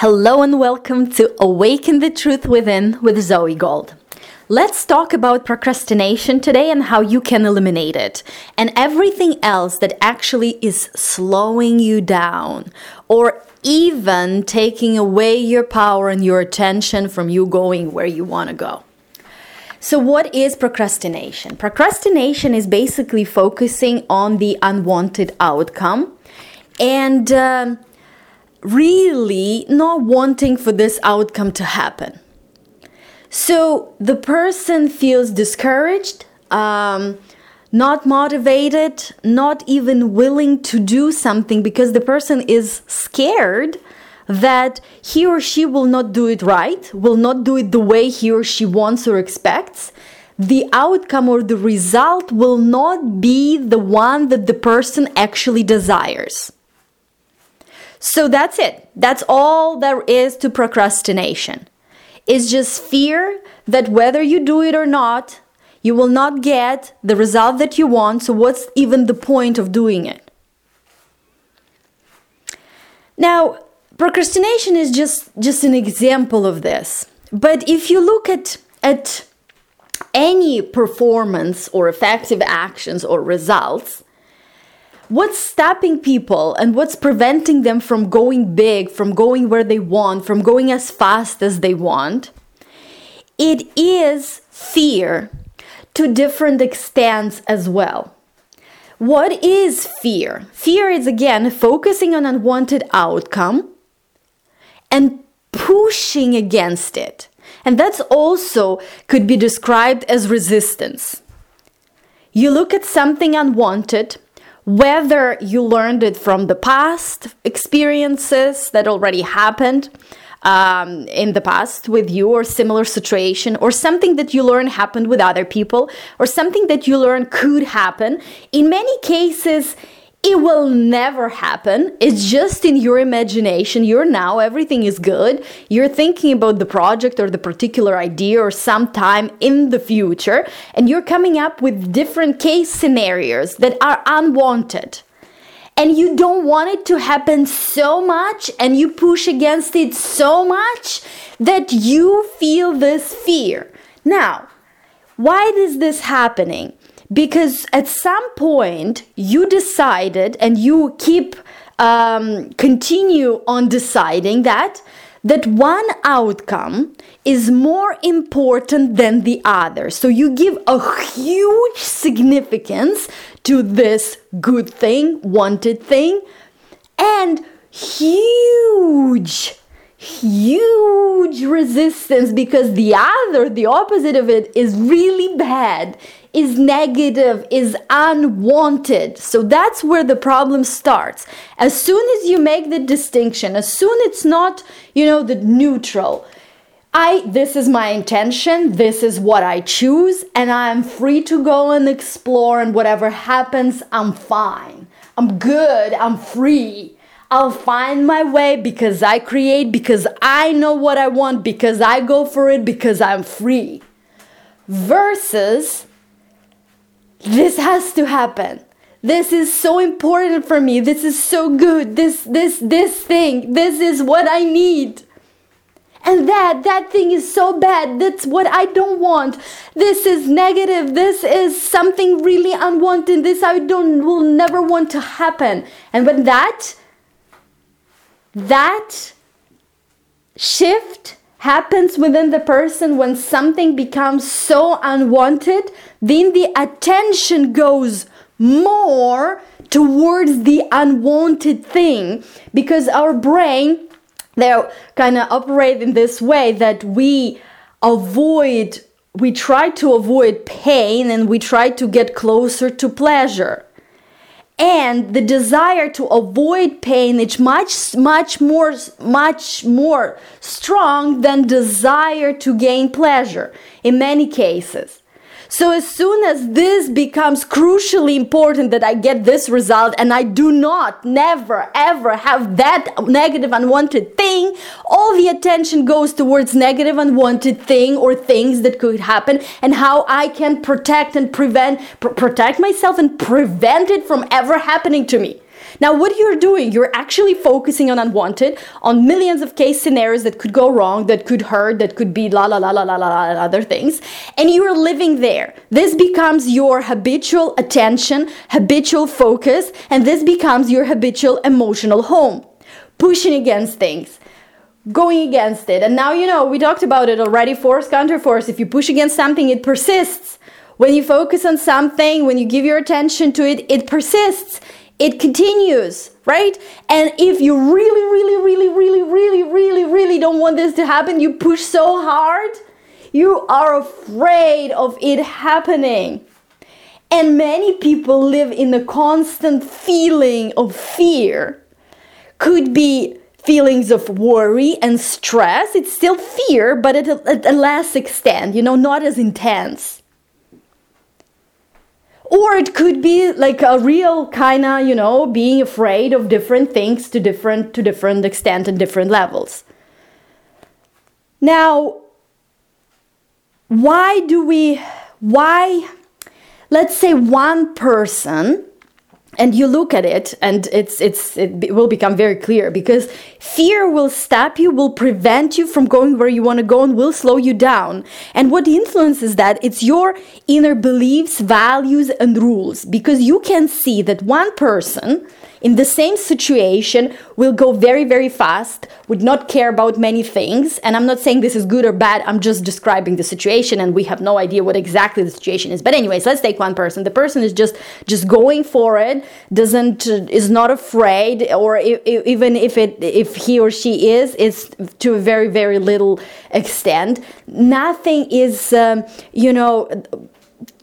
Hello and welcome to Awaken the Truth Within with Zoey Gold. Let's talk about procrastination today and how you can eliminate it, and everything else that actually is slowing you down or even taking away your power and your attention from you going where you want to go. So, what is procrastination? Procrastination is basically focusing on the unwanted outcome and um, really not wanting for this outcome to happen. So the person feels discouraged, um, not motivated, not even willing to do something because the person is scared that he or she will not do it right, will not do it the way he or she wants or expects. The outcome or the result will not be the one that the person actually desires. So that's it. That's all there is to procrastination. It's just fear that whether you do it or not, you will not get the result that you want. So, what's even the point of doing it? Now, procrastination is just, just an example of this. But if you look at, at any performance or effective actions or results, what's stopping people and what's preventing them from going big, from going where they want, from going as fast as they want? It is fear to different extents as well. What is fear? Fear is again focusing on unwanted outcome and pushing against it. And that's also could be described as resistance. You look at something unwanted, whether you learned it from the past experiences that already happened um, in the past with you or similar situation or something that you learned happened with other people or something that you learned could happen. In many cases it will never happen. It's just in your imagination. You're now, everything is good. You're thinking about the project or the particular idea or sometime in the future, and you're coming up with different case scenarios that are unwanted. And you don't want it to happen so much, and you push against it so much that you feel this fear. Now, why is this happening? Because at some point you decided and you keep um, continue on deciding that that one outcome is more important than the other. So you give a huge significance to this good thing, wanted thing, and huge huge resistance because the other, the opposite of it, is really bad, is negative, is unwanted. So that's where the problem starts. As soon as you make the distinction, as soon it's not, you know, the neutral. I this is my intention, this is what I choose, and I'm free to go and explore and whatever happens, I'm fine. I'm good, I'm free. I'll find my way because I create, because I know what I want, because I go for it, because I'm free. Versus, this has to happen. This is so important for me. This is so good. This, this, this thing, this is what I need. And that, that thing is so bad. That's what I don't want. This is negative. This is something really unwanted. This I don't, will never want to happen. And when that that shift happens within the person when something becomes so unwanted, then the attention goes more towards the unwanted thing because our brain they kind of operate in this way that we avoid we try to avoid pain and we try to get closer to pleasure and the desire to avoid pain is much much more much more strong than desire to gain pleasure in many cases so as soon as this becomes crucially important that I get this result and I do not never ever have that negative unwanted thing, all the attention goes towards negative unwanted thing or things that could happen and how I can protect and prevent pr- protect myself and prevent it from ever happening to me. Now, what you're doing, you're actually focusing on unwanted, on millions of case scenarios that could go wrong, that could hurt, that could be la la la la la la, la other things, and you're living there. This becomes your habitual attention, habitual focus, and this becomes your habitual emotional home. Pushing against things going against it. And now, you know, we talked about it already force, counter force. If you push against something, it persists. When you focus on something, when you give your attention to it, it persists. It continues, right? And if you really, really, really, really, really, really, really don't want this to happen, you push so hard, you are afraid of it happening. And many people live in a constant feeling of fear. Could be feelings of worry and stress. It's still fear, but at a, at a less extent, you know, not as intense. Or it could be like a real kind of, you know, being afraid of different things to different to different extent and different levels. Now, why do we why let's say one person and you look at it and it's it's it will become very clear because fear will stop you will prevent you from going where you want to go and will slow you down. And what influences that it's your inner beliefs values and rules. Because you can see that one person in the same situation will go very very fast would not care about many things. And i'm not saying this is good or bad i'm just describing the situation and we have no idea what exactly the situation is. But anyways let's take one person. The person is just just going for it doesn't is not afraid or even if it if he or she is is to a very very little extent. Nothing is um, you know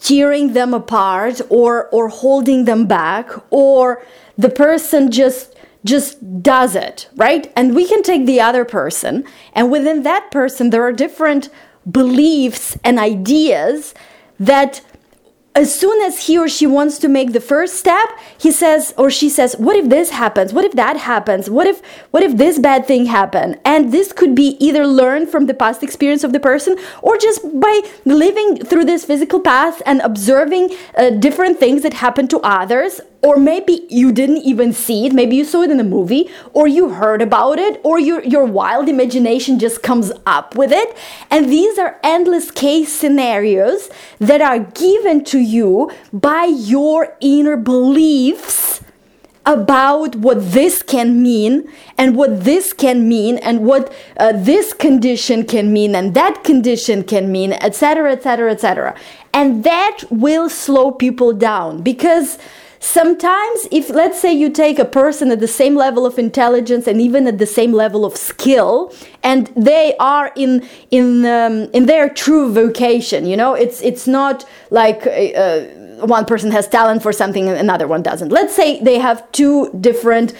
tearing them apart or or holding them back or the person just just does it, right? And we can take the other person, and within that person, there are different beliefs and ideas that as soon as he or she wants to make the first step he says or she says what if this happens? What if that happens? What if what if this bad thing happened? And this could be either learned from the past experience of the person or just by living through this physical path and observing uh, different things that happen to others or maybe you didn't even see it. Maybe you saw it in a movie or you heard about it or your, your wild imagination just comes up with it. And these are endless case scenarios that are given to you by your inner beliefs about what this can mean and what this can mean and what uh, this condition can mean and that condition can mean etc etc etc and that will slow people down because Sometimes, if let's say you take a person at the same level of intelligence and even at the same level of skill, and they are in in um, in their true vocation, you know, it's it's not like. Uh, one person has talent for something and another one doesn't. Let's say they have two different,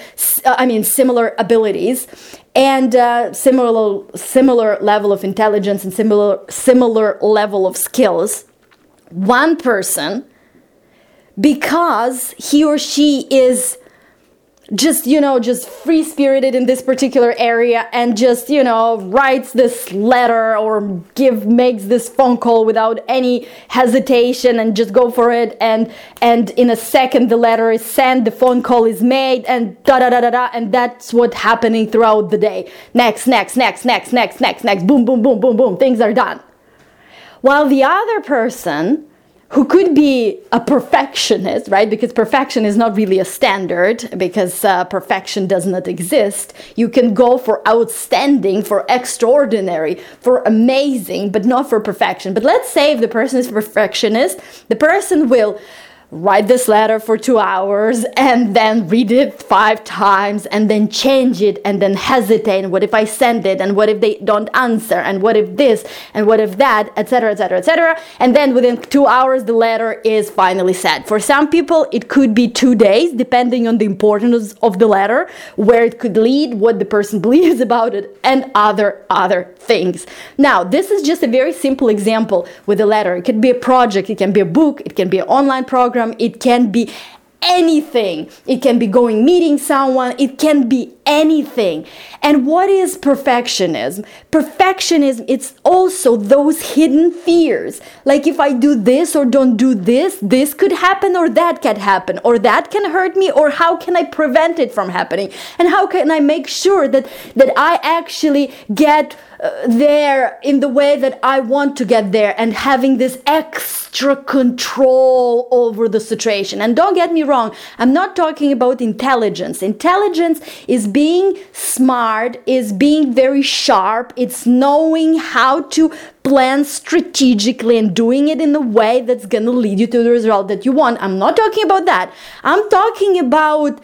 uh, I mean, similar abilities and uh, similar similar level of intelligence and similar similar level of skills. One person because he or she is just you know just free spirited in this particular area and just you know writes this letter or give makes this phone call without any hesitation and just go for it. And and in a second the letter is sent the phone call is made and da da da da da and that's what happening throughout the day. Next next next next next next next. Boom boom boom boom boom. Things are done. While the other person who could be a perfectionist, right? Because perfection is not really a standard, because uh, perfection does not exist. You can go for outstanding, for extraordinary, for amazing, but not for perfection. But let's say if the person is perfectionist, the person will write this letter for two hours and then read it five times and then change it and then hesitate. What if i send it? And what if they don't answer? And what if this? And what if that? Etc etc etc and then within two hours the letter is finally sent for some people it could be two days depending on the importance of the letter where it could lead what the person believes about it and other other things. Now this is just a very simple example with a letter. It could be a project. It can be a book. It can be an online program it can be anything. It can be going meeting someone, it can be anything. And what is perfectionism? Perfectionism, it's also those hidden fears. Like if I do this or don't do this, this could happen or that can happen, or that can hurt me, or how can I prevent it from happening? And how can I make sure that, that I actually get uh, there in the way that I want to get there and having this extra control over the situation. And don't get me wrong, I'm not talking about intelligence. Intelligence is being smart, is being very sharp, it's knowing how to plan strategically and doing it in a way that's going to lead you to the result that you want. I'm not talking about that. I'm talking about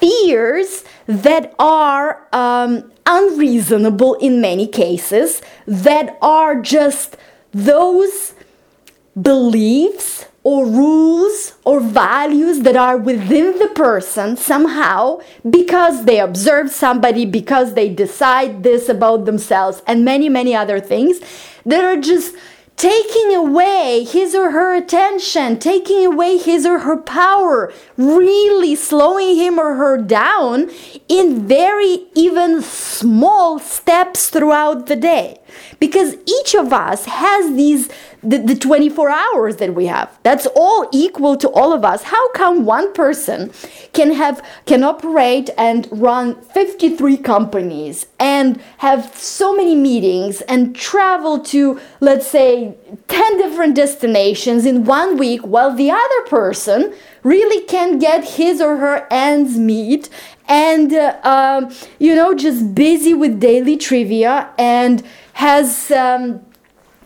fears that are um, unreasonable in many cases, that are just those beliefs or rules or values that are within the person somehow because they observe somebody, because they decide this about themselves, and many, many other things that are just taking away his or her attention, taking away his or her power, really slowing him or her down in very even small steps throughout the day. Because each of us has these the, the 24 hours that we have. That's all equal to all of us. How come one person can have can operate and run 53 companies and have so many meetings and travel to let's say 10 different destinations in one week while the other person really can't get his or her ends meet and uh, um, you know just busy with daily trivia and has um,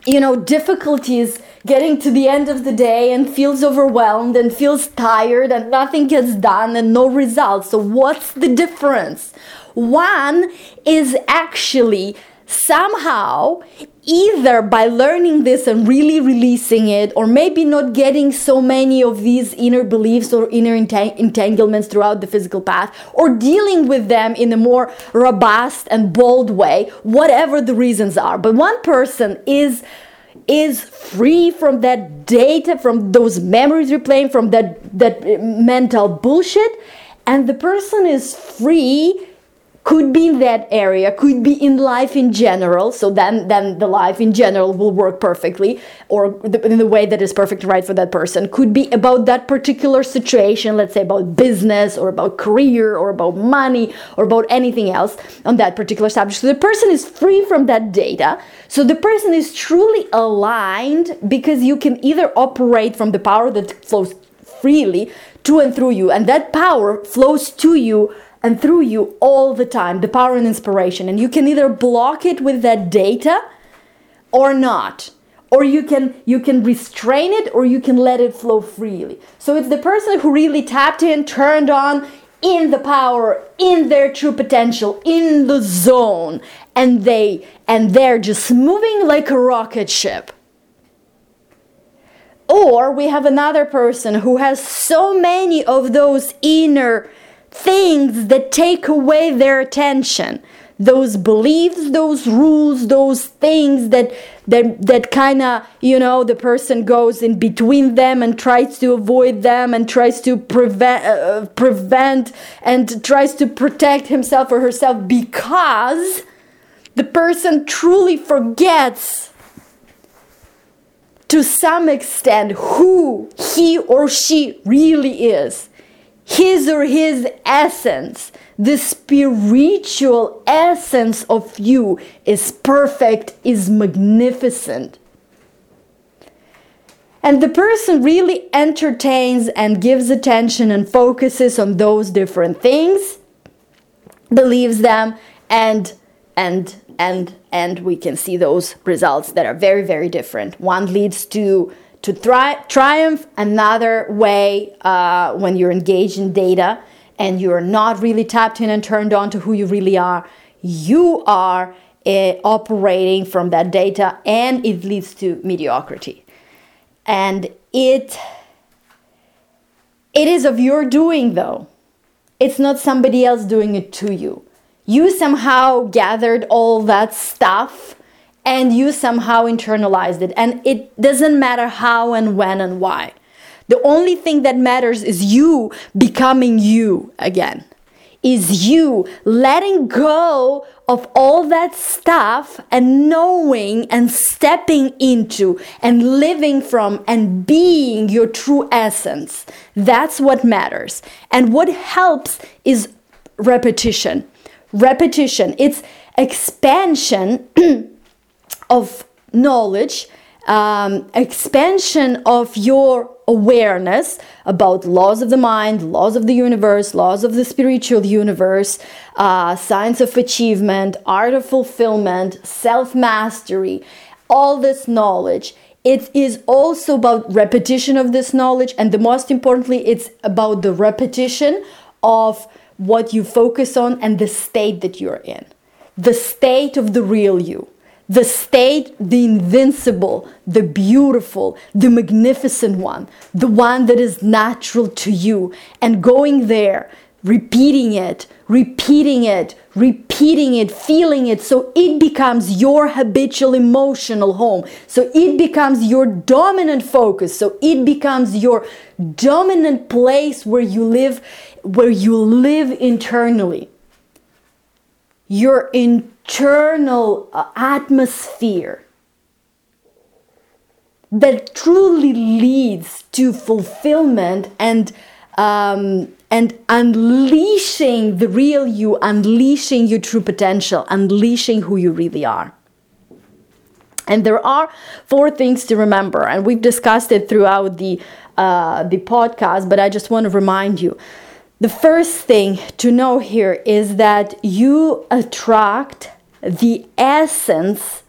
you know, difficulties getting to the end of the day and feels overwhelmed and feels tired and nothing gets done and no results. So, what's the difference? One is actually somehow either by learning this and really releasing it or maybe not getting so many of these inner beliefs or inner entang- entanglements throughout the physical path or dealing with them in a more robust and bold way whatever the reasons are. But one person is is free from that data from those memories replaying from that that mental bullshit and the person is free could be in that area could be in life in general so then then the life in general will work perfectly or the, in the way that is perfect right for that person. Could be about that particular situation let's say about business or about career or about money or about anything else on that particular subject. So the person is free from that data. So the person is truly aligned because you can either operate from the power that flows freely to and through you and that power flows to you and through you all the time the power and inspiration. And you can either block it with that data or not. Or you can you can restrain it or you can let it flow freely. So it's the person who really tapped in turned on in the power in their true potential in the zone. And they and they're just moving like a rocket ship. Or we have another person who has so many of those inner things that take away their attention. Those beliefs those rules those things that that that kind of you know the person goes in between them and tries to avoid them and tries to prevent uh, prevent and tries to protect himself or herself because the person truly forgets to some extent who he or she really is his or his essence, the spiritual essence of you is perfect, is magnificent. And the person really entertains and gives attention and focuses on those different things, believes them, and and and and we can see those results that are very very different. One leads to to tri- triumph another way uh, when you're engaged in data and you're not really tapped in and turned on to who you really are. You are uh, operating from that data and it leads to mediocrity. And it it is of your doing though. It's not somebody else doing it to you. You somehow gathered all that stuff and you somehow internalized it. And it doesn't matter how and when and why. The only thing that matters is you becoming you again. is you letting go of all that stuff and knowing and stepping into and living from and being your true essence. That's what matters. And what helps is repetition. Repetition, it's expansion of knowledge, um, expansion of your awareness about laws of the mind, laws of the universe, laws of the spiritual universe, uh, science of achievement, art of fulfillment, self mastery, all this knowledge. It is also about repetition of this knowledge, and the most importantly, it's about the repetition of what you focus on and the state that you're in, the state of the real you the state, the invincible, the beautiful, the magnificent one, the one that is natural to you, and going there, repeating it, repeating it, repeating it, feeling it, so it becomes your habitual emotional home. So it becomes your dominant focus. So it becomes your dominant place where you live, where you live internally. Your in internal uh, atmosphere that truly leads to fulfillment and um, and unleashing the real you, unleashing your true potential, unleashing who you really are. And there are four things to remember, and we've discussed it throughout the uh, the podcast. But I just want to remind you the first thing to know here is that you attract the essence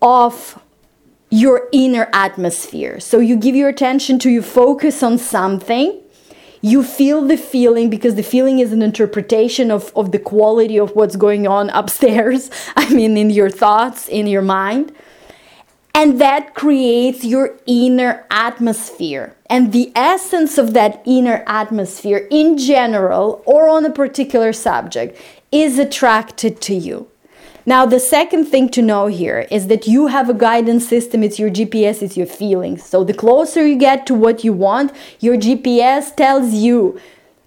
of your inner atmosphere. So you give your attention to, you focus on something, you feel the feeling because the feeling is an interpretation of, of the quality of what's going on upstairs. I mean, in your thoughts, in your mind. And that creates your inner atmosphere. And the essence of that inner atmosphere in general or on a particular subject is attracted to you. Now, the second thing to know here is that you have a guidance system, it's your GPS, it's your feelings. So, the closer you get to what you want, your GPS tells you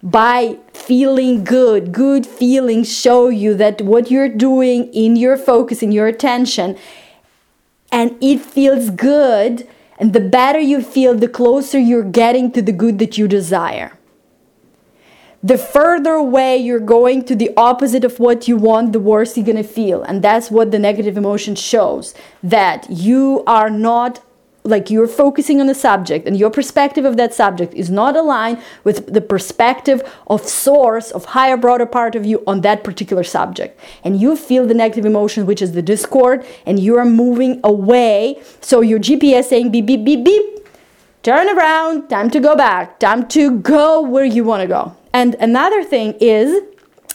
by feeling good, good feelings show you that what you're doing in your focus, in your attention, and it feels good. And the better you feel, the closer you're getting to the good that you desire. The further away you're going to the opposite of what you want, the worse you're going to feel. And that's what the negative emotion shows that you are not like you're focusing on the subject and your perspective of that subject is not aligned with the perspective of source of higher broader part of you on that particular subject. And you feel the negative emotion which is the discord and you are moving away. So your gps saying beep beep beep beep turn around time to go back time to go where you want to go. And another thing is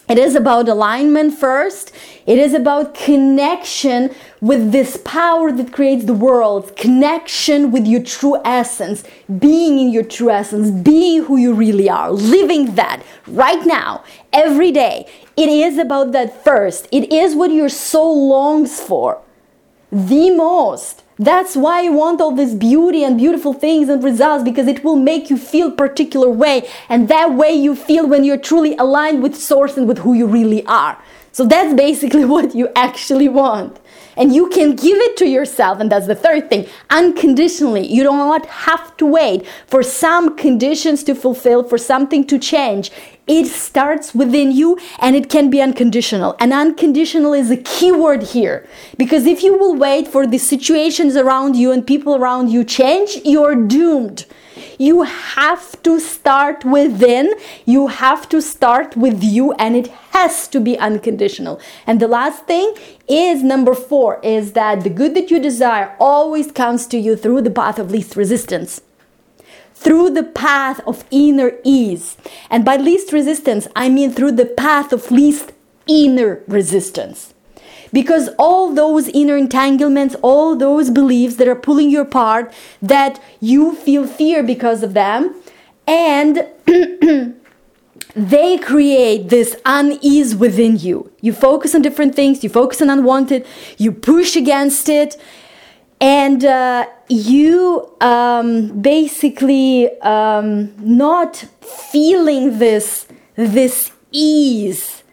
it is about alignment first. It is about connection with this power that creates the world, connection with your true essence, being in your true essence, being who you really are, living that right now, every day. It is about that first. It is what your soul longs for the most. That's why you want all this beauty and beautiful things and results because it will make you feel particular way and that way you feel when you're truly aligned with source and with who you really are. So that's basically what you actually want. And you can give it to yourself, and that's the third thing unconditionally. You do not have to wait for some conditions to fulfill, for something to change. It starts within you and it can be unconditional. And unconditional is a key word here. Because if you will wait for the situations around you and people around you change, you're doomed. You have to start within, you have to start with you, and it has to be unconditional. And the last thing is number four is that the good that you desire always comes to you through the path of least resistance through the path of inner ease. And by least resistance, I mean through the path of least inner resistance. Because all those inner entanglements, all those beliefs that are pulling you apart, that you feel fear because of them, and they create this unease within you. You focus on different things, you focus on unwanted, you push against it, and uh, you um, basically um, not feeling this this ease.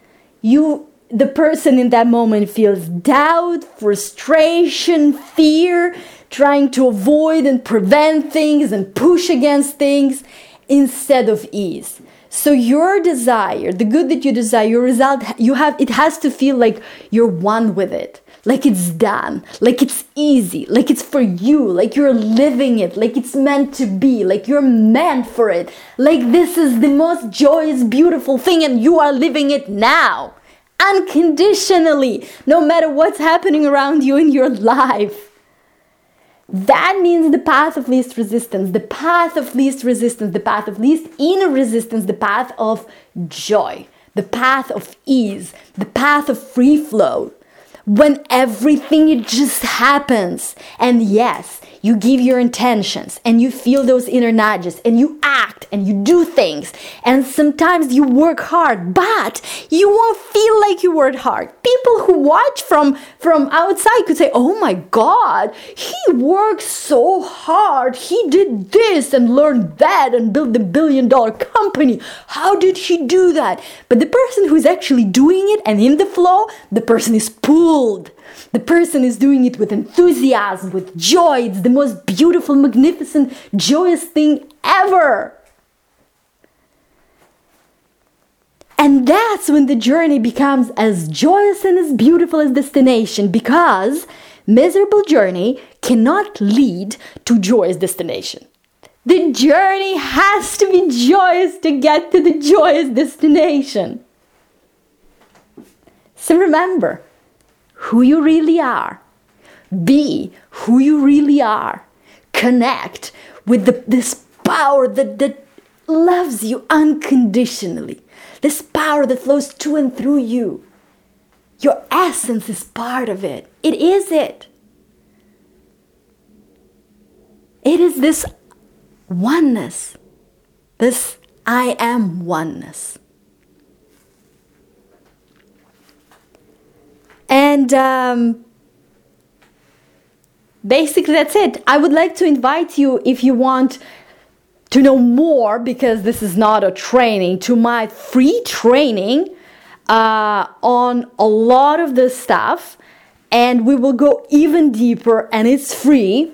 You the person in that moment feels doubt, frustration, fear, trying to avoid and prevent things and push against things instead of ease. So your desire, the good that you desire, your result, you have, it has to feel like you're one with it. Like it's done, like it's easy, like it's for you, like you're living it, like it's meant to be, like you're meant for it, like this is the most joyous, beautiful thing, and you are living it now. Unconditionally, no matter what's happening around you in your life. That means the path of least resistance, the path of least resistance, the path of least inner resistance, the path of joy, the path of ease, the path of free flow. When everything just happens. And yes, you give your intentions and you feel those inner nudges and you act and you do things. And sometimes you work hard but you won't feel like you worked hard. People who watch from from outside could say oh my god he worked so hard. He did this and learned that and built the billion dollar company. How did he do that? But the person who's actually doing it and in the flow the person is pulled the person is doing it with enthusiasm, with joy. It's the most beautiful, magnificent, joyous thing ever. And that's when the journey becomes as joyous and as beautiful as destination because miserable journey cannot lead to joyous destination. The journey has to be joyous to get to the joyous destination. So remember, who you really are. Be who you really are. Connect with the, this power that, that loves you unconditionally. This power that flows to and through you. Your essence is part of it. It is it. It is this oneness, this I am oneness. And um, basically, that's it. I would like to invite you if you want to know more, because this is not a training, to my free training uh, on a lot of this stuff. And we will go even deeper, and it's free.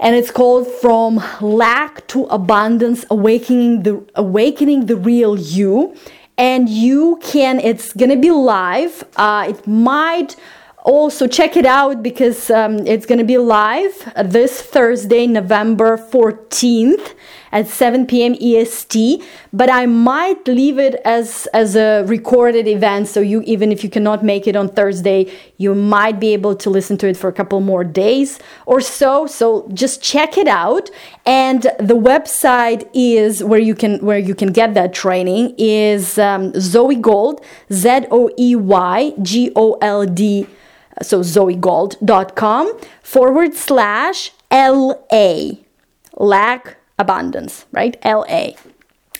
And it's called From Lack to Abundance Awakening the, Awakening the Real You and you can it's gonna be live. Uh, it might also check it out because um, it's gonna be live this thursday november 14th at 7 p.m. EST, but I might leave it as as a recorded event so you even if you cannot make it on Thursday, you might be able to listen to it for a couple more days or so. So just check it out and the website is where you can where you can get that training is um, Zoey Gold Z O E Y G O L D so zoeygold.com forward slash LA lack abundance, right? LA.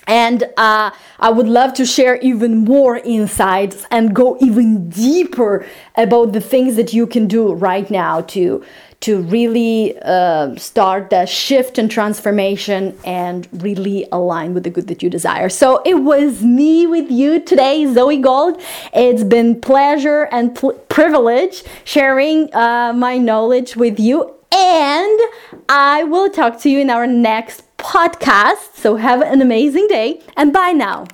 And uh, I would love to share even more insights and go even deeper about the things that you can do right now to to really uh, start the shift and transformation and really align with the good that you desire. So it was me with you today, Zoey Gold. It's been pleasure and pl- privilege sharing uh, my knowledge with you. And I will talk to you in our next podcast. So have an amazing day and bye now.